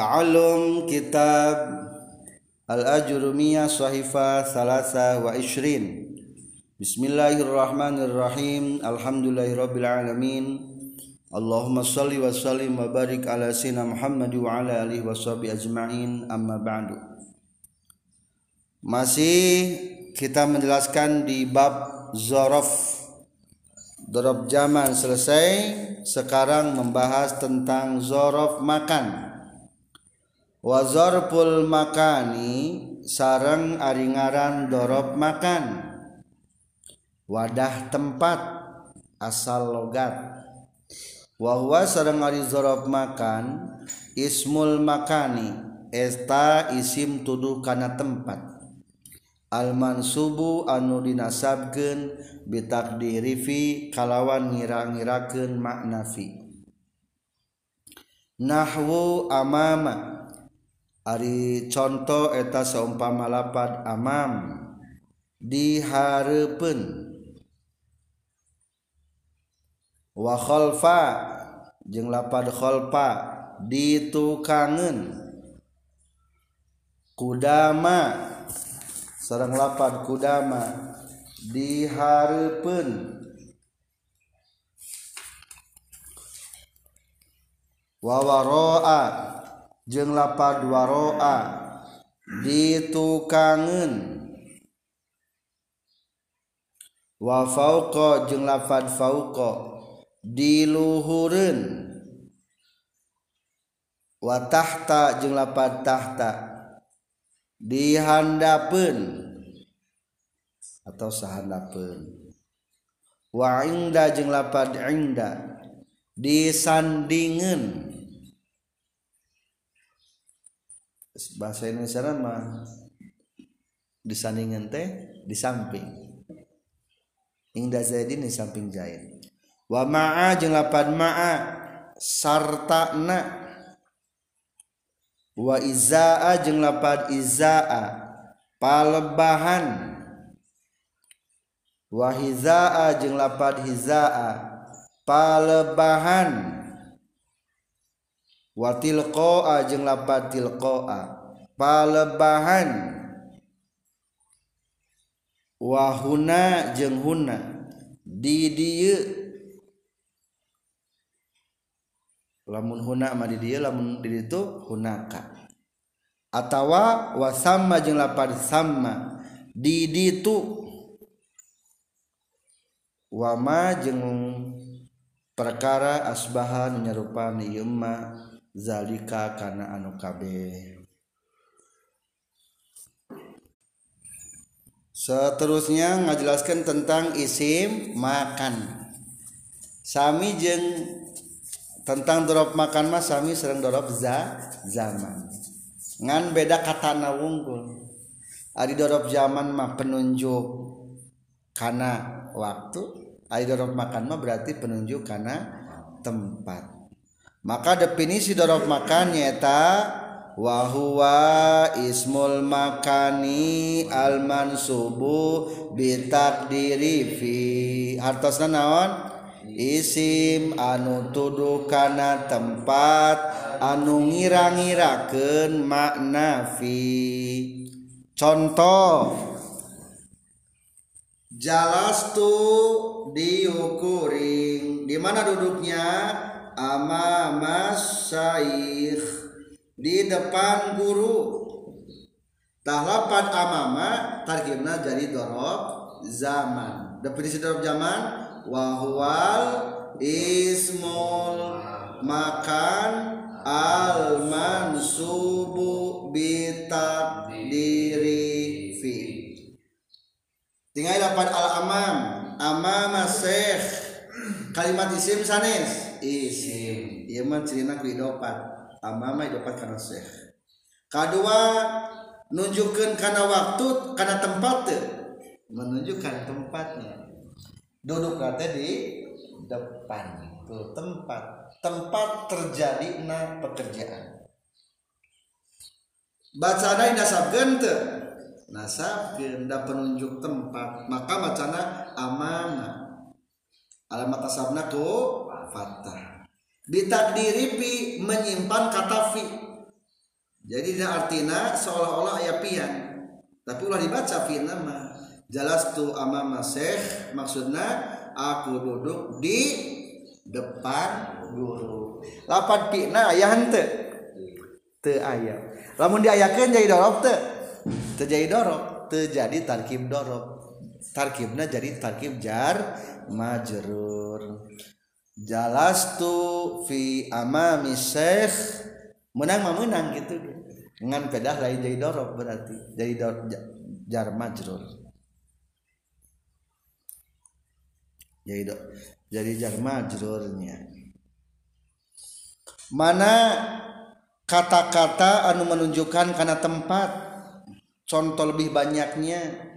Ta'allum kitab Al-Ajurumiyah Sahifah Salasa wa Ishrin. Bismillahirrahmanirrahim. Alhamdulillahirrabbilalamin Allahumma salli wa sallim wa barik ala sina Muhammad wa ala alihi wa sahbihi ajma'in. Amma ba'du. Masih kita menjelaskan di bab Zorof. Zorof zaman selesai Sekarang membahas tentang Zorof makan wazorpul makani sarang aringaran dorob makan. Wadah tempat asal logat. Wahwa sarang ari zorob makan ismul makani esta isim tuduh kana tempat. Al mansubu anu dinasabkeun bitakdiri fi kalawan ngira-ngirakeun makna fi. Nahwu amama. Ari contoh eta seumpama lapad amam dihareupeun wa khalfa jeung lapad khalfa ditukangen. Kudama sareng lapad kudama dihareupeun wa waraa waroa jeung lapad waroa ditukangen wa fauqa jeung lapad fauqa. Diluhureun wa tahta jeung lapad tahta. Dihandapeun atau sahandapeun wa inda jeung lapad inda. Disandingeun bahasa Indonesia mah disandingan teh di samping. Indah Zaidin di samping Zaid. Wa ma'a jeung lapan ma'a sarta na wa izaa jeung lapan izaa palebahan. Wa hizaa jeung lapan hizaa palebahan. watilqa jeung lapat tilqa palebahan. Wahuna jeung huna. Di dieu. Lamun huna mah di dieu lamun di ditu hunaka. Atawa wasamma jeung lapat sama di ditu wama jeung perkara asbahan nyarupani yema zalika kana anu kabeh. Seterusnya ngajelaskan tentang isim makan. Sami jeung tentang dorop makan mah sami sering dorop za zaman. Ngan beda katana wungkul ari dorop zaman mah penunjuk kana waktu ari dorop makan mah berarti penunjuk kana tempat maka definisi dorob makan nyata wahwa ismul makani al mansubu bitakdiri fi. Hartosna naon? Isim anu tuduh kana tempat anu ngira-ngirakeun makna fi. Contoh jalas tu diukuring. Di mana duduknya amama syaikh di depan guru. Tahlapan amama tarkibna jadi dorob zaman. Definisi dorob zaman wahwal ismul. Makan al mansubu bitaqdiri fi. Tinggal dapat al amam amama syekh kalimat isim sanes isim. Ieu mah cirina ku idopat. Amama idopat kana syekh. Kadua nunjukkeun kana waktu kana tempat menunjukkan tempatnya. Duduk teh di depan. Tuh tempat. Tempat terjadi na pekerjaan. Bacana nasabkeun teu. Nasabkeun da penunjuk tempat. Maka bacana amama alamat asabna ku fathah ditakdiri fi menyimpan kata fi. Jadi artina seolah-olah ayat pian. Tapi ulah dibaca pian nama. Jelas tu amama syekh maksudnya aku duduk di depan guru. Lapan pina ayah hente te? Ayah lamun diayakan jadi dorok te? Terjadi dorok. Terjadi tarkib dorok. Tarkibna jadi tarkib jar majrur jalas tu fi amami syekh. Menang mah menang gitu. Dengan pedah lain jadi dorok berarti. Jadi dor, jar majrur. Jadi do, jadi jar majrurnya. Mana kata-kata anu menunjukkan karena tempat. Contoh lebih banyaknya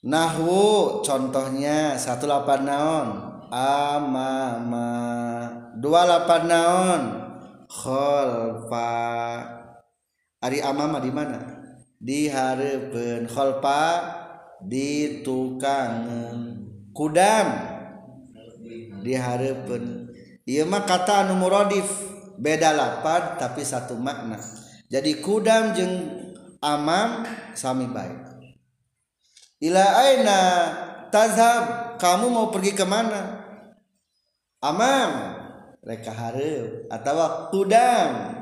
nahwu contohnya satu lapan naon. Amama dua lapan naon. Kholfa. Ari amama di mana? Di hareupeun kholfa di tukang kudam. Di hareupeun ieu mah kata anu muradif beda lapan tapi satu makna. Jadi kudam jeung amam sami baik ila aina? Tazhab. Kamu mau pergi ke mana amam. Reka hareup atawa kudam.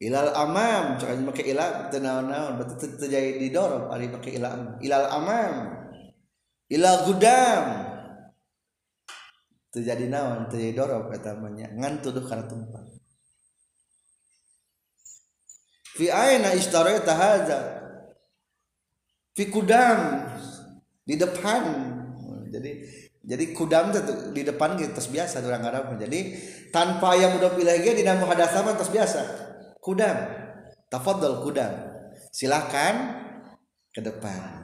Ilal amam. Cak make ila teu naon-naon. Berarti terjadi didorong ari make ila ilal amam. Ila gudam terjadi naon terjadi dorob eta ngan tuduh kana tempat fi aina istarayta hadza fi kudam di depan. Jadi jadi kudam itu di depan gitu terus biasa orang Arab. Jadi tanpa yang udah pilih lagi di nama hadasaman terus biasa. Kudam. Tafadhol kudam. Silakan ke depan.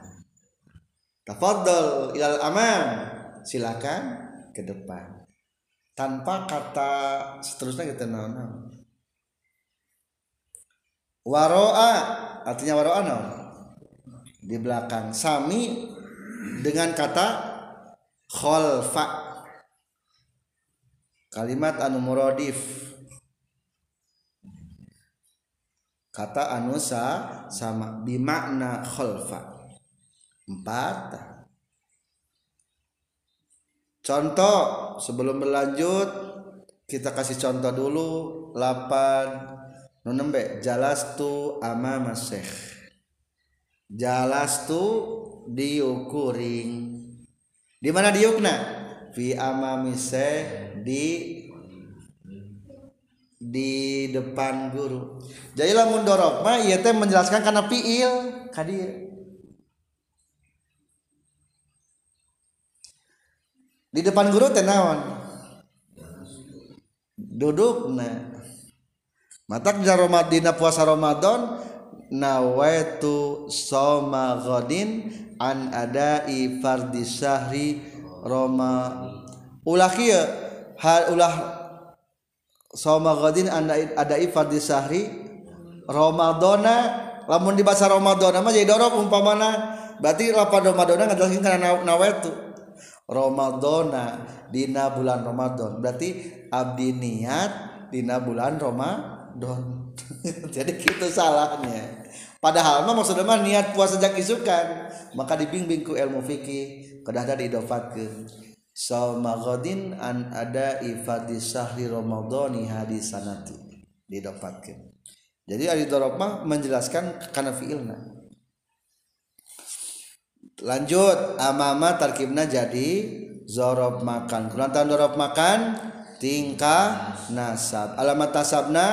Tafadhol ilal amam silakan ke depan. Tanpa kata seterusnya kita gitu, naon waroa. Artinya waroa naon di belakang. Sami dengan kata khalfa. Kalimat anu muradif. Kata anusa sama. Bimakna khalfa. Empat. Contoh sebelum berlanjut kita kasih contoh dulu. Lapan. Nunembe jalas tu ama maseh jalas tu diukuring. Di mana diukna? Fi amami di di depan guru. Jadi lamun dorok mah ieu teh menjelaskan karena fiil. Kadir. Di depan guru teh naon? Duduk nah matak dina puasa Ramadan nawaitu soma godin an adai fardi syahri Roma. Ulah kieu hal ulah soma godin an adai fardi syahri Ramadana lamun dibaca Ramadana mah jadi dorok umpamana. Berarti lapan Ramadana ngajelaskeun kana nawaitu. Ramadana dina bulan Ramadan berarti abdi niat dina bulan Ramadan jadi gitu salahnya. Padahal mah maksudnya mah niat puasa sejak isukan. Maka dibimbing ku ilmu fikih. Kedah ada didofatkeun sauma ghadin an ada ifadi sahri ramadhani hadisanati didofatkeun. Jadi mah menjelaskan kana fiilna. Lanjut amama tarkibna jadi zorob makan. Kulantan dorob makan tingkah nasab. Alamat tasabna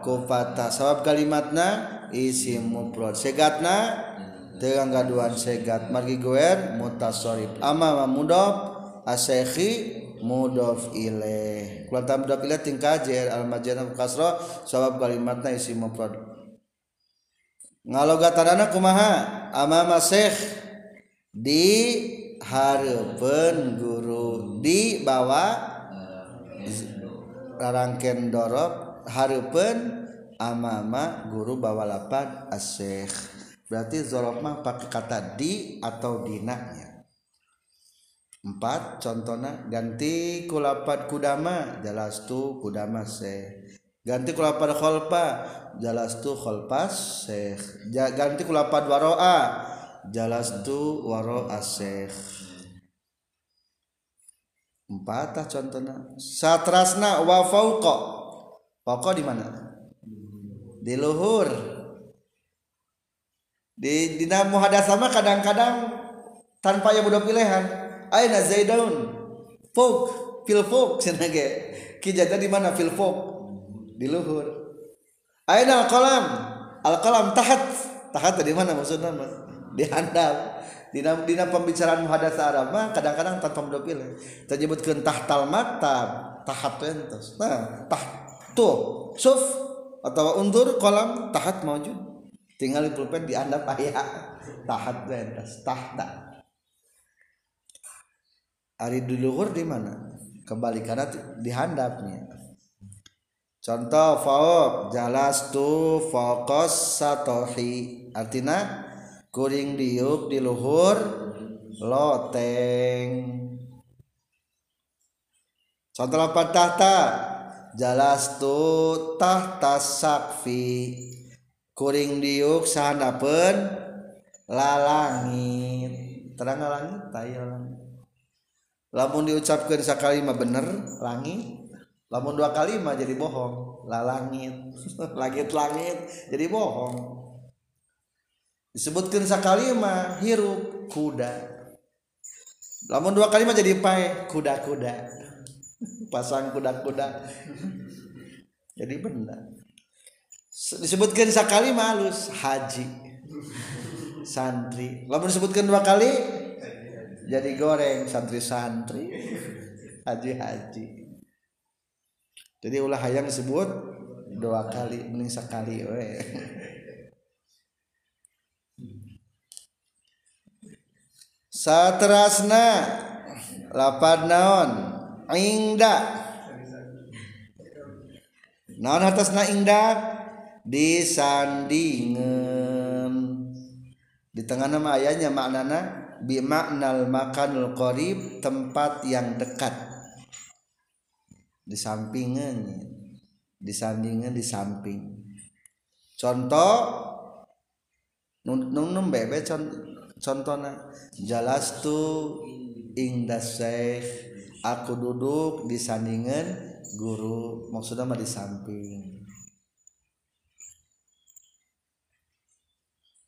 kufata. Sabab kalimatna isim mufrad segatna dengan gaduhan segat. Margi goer mutasorif ama mudaf asyikhi mudaf ilaih kulanta mudaf ilaih tingkah jer al majana kasra sabab kalimatna isim mufrad ngalogatanana kumaha? Amama syekh di hareupeun guru. Di bawah rangken dorob hareupeun amama guru bawa lapan asyikh berarti zorof mah pakai kata di atau dinanya empat contohnya ganti kulapat kudama jelas tuh kudama se ganti kulapat kholpa jelas tuh kholpas seh ganti kulapat waroa jelas tuh waro aseh empat tah contohnya satrasna wa fauqa pokok di mana? Di luhur. Di di muhadasah mah kadang-kadang tanpa ya budak pilihan. Ayeuna zaidaun? Fuk fil fuk cenah ge di mana fil fuk di luhur. Ayeuna al qalam al qalam tahat. Tahat di mana maksudna mah di handap dina dina pembicaraan muhadasah Arab mah kadang-kadang tanpa budak pilihan tajebutkeun tahtal maktab tahat entos nah taht tuh suf atau undur kolam tahat maujud tinggal di pulpen di anda aya tahat entos tahta Ari duluhur di mana? Kembali karena di handapnya. Contoh fauk jalas tu fokus satohi artinya kuring diuk di luhur loteng. Contoh apa tahta jalas tu tahta sakfi. Kuring diuk sahanapen lalangit. Terang langit tayo langit. Lamun diucapkan sakalima bener langit. Lamun dua kalimat jadi bohong lah langit langit jadi bohong. Disebutkan sakalima hirup kuda. Lamun dua kalimat jadi pai kuda kuda pasang kuda kuda jadi benar. Disebutkan sakalima halus haji santri. Lamun disebutkan dua kali jadi goreng santri-santri haji-haji jadi ulah hayang disebut dua kali mending sekali we. Satrasna lapad naon ingda naon atasna ingda disandingan di tengah nama ayahnya maknana bimaknal makanul qarib tempat yang dekat. Di sampingan di sandingan di samping. Contoh nun nun bebe contohnya jalas tu ingda syekh aku duduk di sandingan guru maksudnya mah di samping.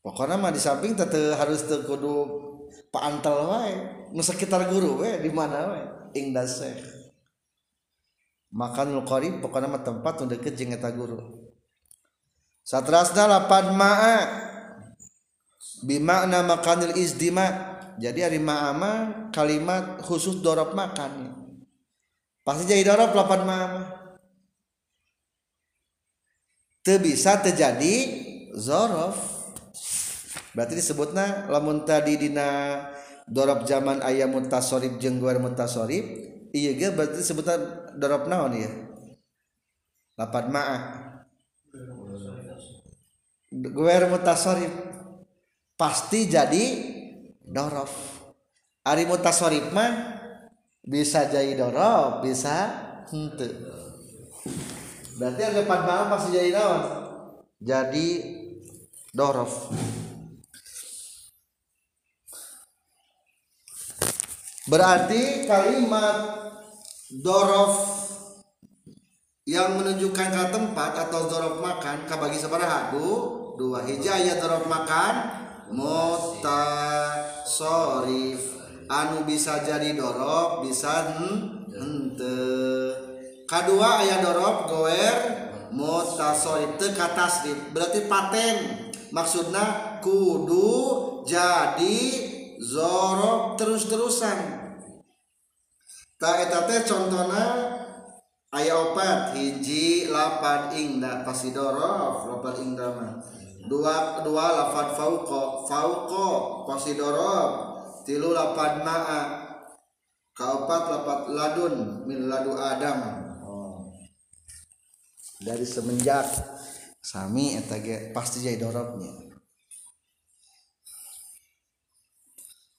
Pokoknya mah di samping teteh harus terkudu pak antel wae. Nu sekitar guru we di mana we ing daseh makan qarib pokoknya mah tempat udah deket jeung eta guru. Satrasna lapan ma'a. Bimakna makanil izdima' jadi hari ma'ama kalimat khusus dorob makan. Pasti jadi dorob lapan ma'ama. Teu bisa terjadi zorof. Berarti disebutnya lamun tadi dina dorob zaman ayam mutasorib jeung guer mutasorib iya ge berarti disebutnya dorob naon ya lapan ma'a. Guer mutasorib pasti jadi dorob ari mutasorib mah bisa jadi dorob bisa hente berarti ada lapan ma'a pasti jadi naon? Jadi dorob berarti kalimat dorof yang menunjukkan ke tempat atau dorof makan kabagi sabaraha du dua hijaya dorof makan mutasharif anu bisa jadi dorok bisa hente kedua ayah dorok goer. Mutasharif teu katasrif berarti paten. Maksudnya kudu jadi zorok terus-terusan. Tak eta teh contohna ayah opat hiji lapan ingda pasti dorok lapan ingda mah. Dua dua lafad fauko pasti dorof tilu lapan ma'a. Kaopat lapat ladun. Min ladu adam. Oh. dari semenjak sami eta pasti jadi dorobnya.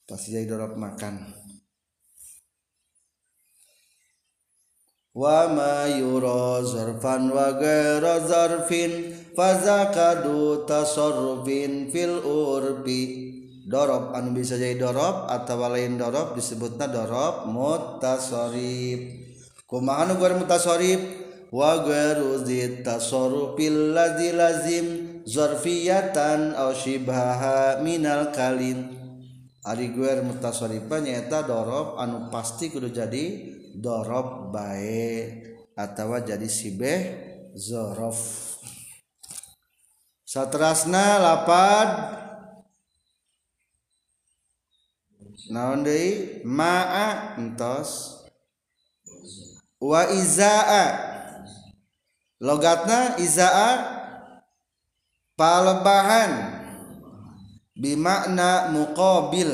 Pasti jadi dorop makan. Wa ma yura zarfan wa ghairu zarfin fazakadu tasarrufin fil urbi. Dorob anu bisa jadi dorob atau lain dorob disebutnya dorob mutasorib kumaha anu garu mutasorib wa garu tasarrufil ladzi lazim zarfiyatan aw shibaha minal kalim ari guer mutasorifa nyaeta dorob anu pasti kudu jadi dorob baik atau jadi sibeh zorof. Satrasna lapad. Naon deui? Ma'a entos. Wa izaa. Logatna izaa palebahan. Bimakna muqabil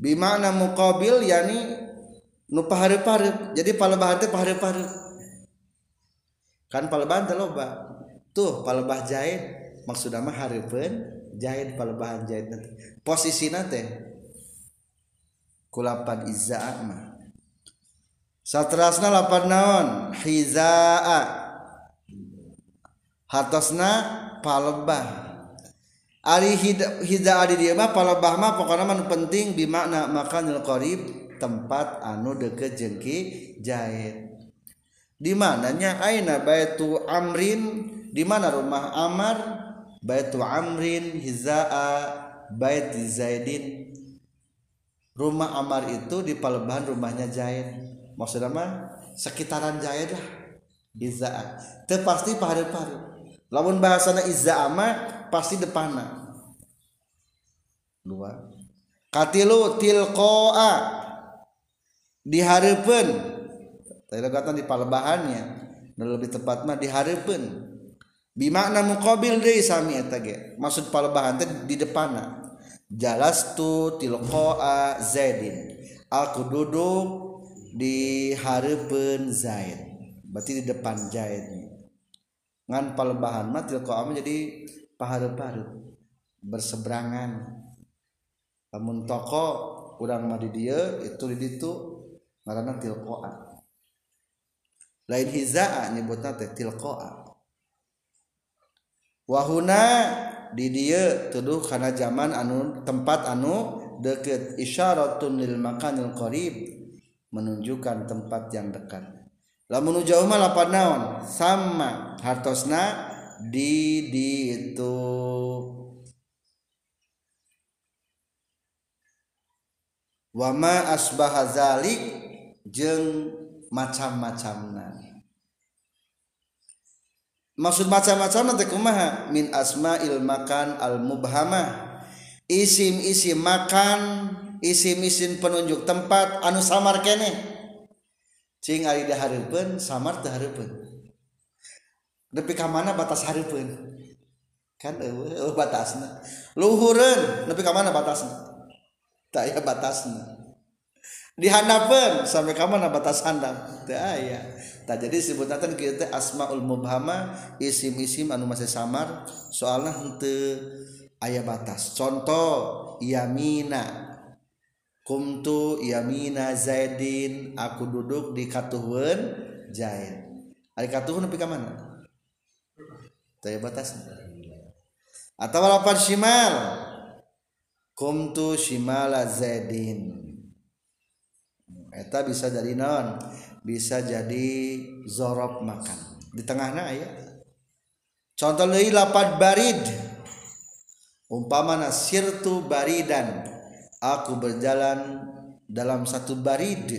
bimana muqabil yani nu pahareup jadi palebahan teh pahareup-pahareup kan palebahan teh loba. Tuh palebah jahit maksudna mah hareupeun jahit palebahan jahit nanti. Posisina teh kulapan izaa mah. Satrasna lapan naon? Hizaa. Hatosna palebah ari hida adi dia mah palebah mah pokoknya mah penting di makna makanil qarib tempat anu deket jengki jahit di mananya aina baitu amrin? Di mana rumah amar? Baitu amrin hizaa bait zaidin. Rumah amar itu di palebahan rumahnya jahit maksudnya mah sekitaran jahit lah. Hizaa. Teu pasti pahareup-pahareup lamun bahasana izaa mah pasti depanna. Dua. Katilu tilqoa. Dihareupeun tadi di palebahannya dan lebih tepat mah dihareupeun bimakna muqabil deui sami eta ge. Maksud palebahan teh di depanna. Jalastu tilqoa zaidin. Aku duduk di hareupeun zaid. Berarti di depan zaid. Ngan palebahan mah tilqoa jadi paharu-paharu berseberangan. Namun toko kurang mah di itu di itu ngaranna tilqoa lain hizaa nyebutna teh tilqoa. Wahuna di dia tuduh karena zaman anu tempat anu deket. Isyaratun lil makanil qarib menunjukkan tempat yang dekat. Lamun jauh mah lapan naon? Sama hartosna di di itu. Wama asbah zalik jeng macam-macamna maksud macam-macam nanti kumaha? Min asma'il makan al mubhamah isim isim makan isim isim penunjuk tempat anu samar kene. Cing ari dahareupkeun samar teu hareupeun. Nepi ka mana batas hareupeun? Kan eueuh batasna. Luhureun nepi ka mana batasna? Tak aya batasna. Dihandapeun sampai ka mana batas handap teu aya tak jadi sebutatan kita asmaul mubhama isim-isim anu masih samar soalnya henteu aya batas contoh yamina kumtu yamina zaidin aku duduk di katuhun zaid ari katuhun nepi ka Taya batas. Atau lapan shimal. Kumtu shimala zaidin. Eta bisa jadi non, bisa jadi zorob makan. Di tengahnya ya. Contoh lagi lapan barid. Umpama sirtu baridan. Aku berjalan dalam satu barid.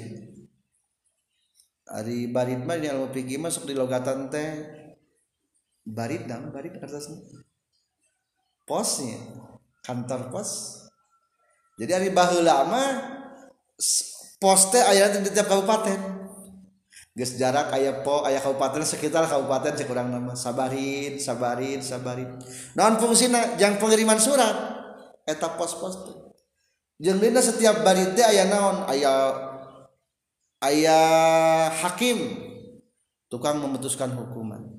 Ari barid mah ini ilmu fikih masuk di logatan teh barit dong barit kertasnya posnya kantor pos jadi hari bahu lama poste ayat di tiap kabupaten. Ges jarak ayah po ayah kabupaten sekitar kabupaten sekurang nama. Sabarin sabarin sabarin. Non fungsina jang pengiriman surat. Etap pos pos jeng dina setiap barite ayah naon? Ayah ayah hakim. Tukang memutuskan hukuman.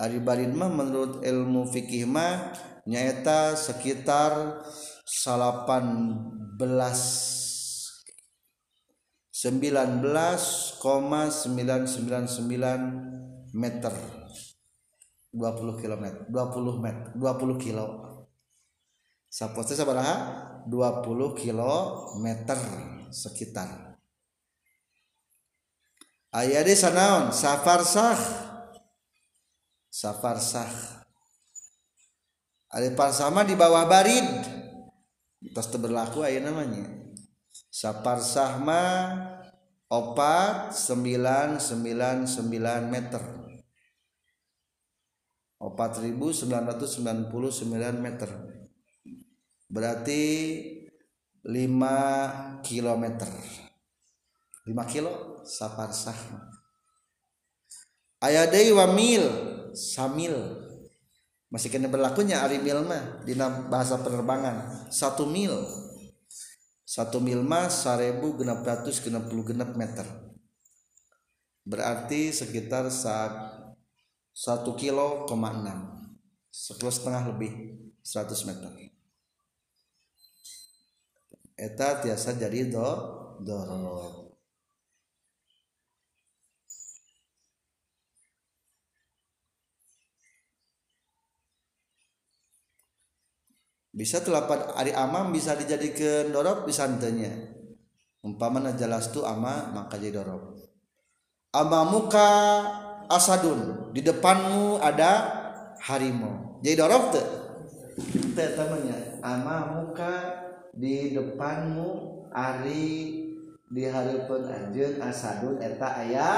Ari barin mah menurut ilmu fikih mah nyaeta sekitar salapan belas 19,999 meter. 20 km 20 meter 20 kilo. Sapotnya sabaraha? 20 kilometer sekitar. Ayat di sanaon safar sah. Safar sah. Sama di bawah barid. Terus berlaku ayat namanya. Safar sahma opat 999 meter. 4999 meter. Berarti 5 km 5 kilo? Safar sah. Ayadai wa mil samil. Masih kena berlakunya ari mil mah di bahasa penerbangan. Satu mil satu mil mah sarebu genap ratus genap puluh genap meter. Berarti sekitar saat satu kilo koma enam. Sekilo setengah lebih 100 meter. Eta tiasa jadi do dorob bisa telapan ari amam bisa dijadikan dorob bisa antenya umpamana jelas tu ama maka jadi dorob. Amamuka asadun di depanmu ada harimau. Jadi dorob tuh teh temannya amamuka di depanmu ari di harapan anjun asadun eta ayah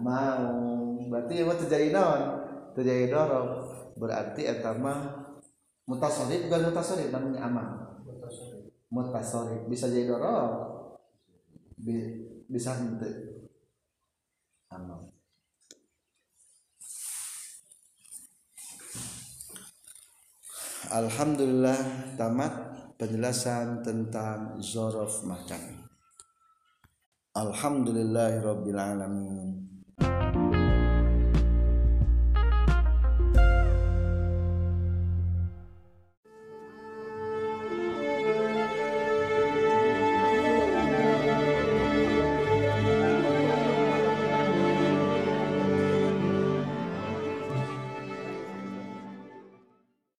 mau berarti mau terjadi naon? Terjadi dorob. Berarti eta mah mutasorif bukan mutasorif namanya aman mutasorif bisa jadi dorong. Bisa nanti aman Alhamdulillah tamat penjelasan tentang zorof makan. Alhamdulillahirabbil alamin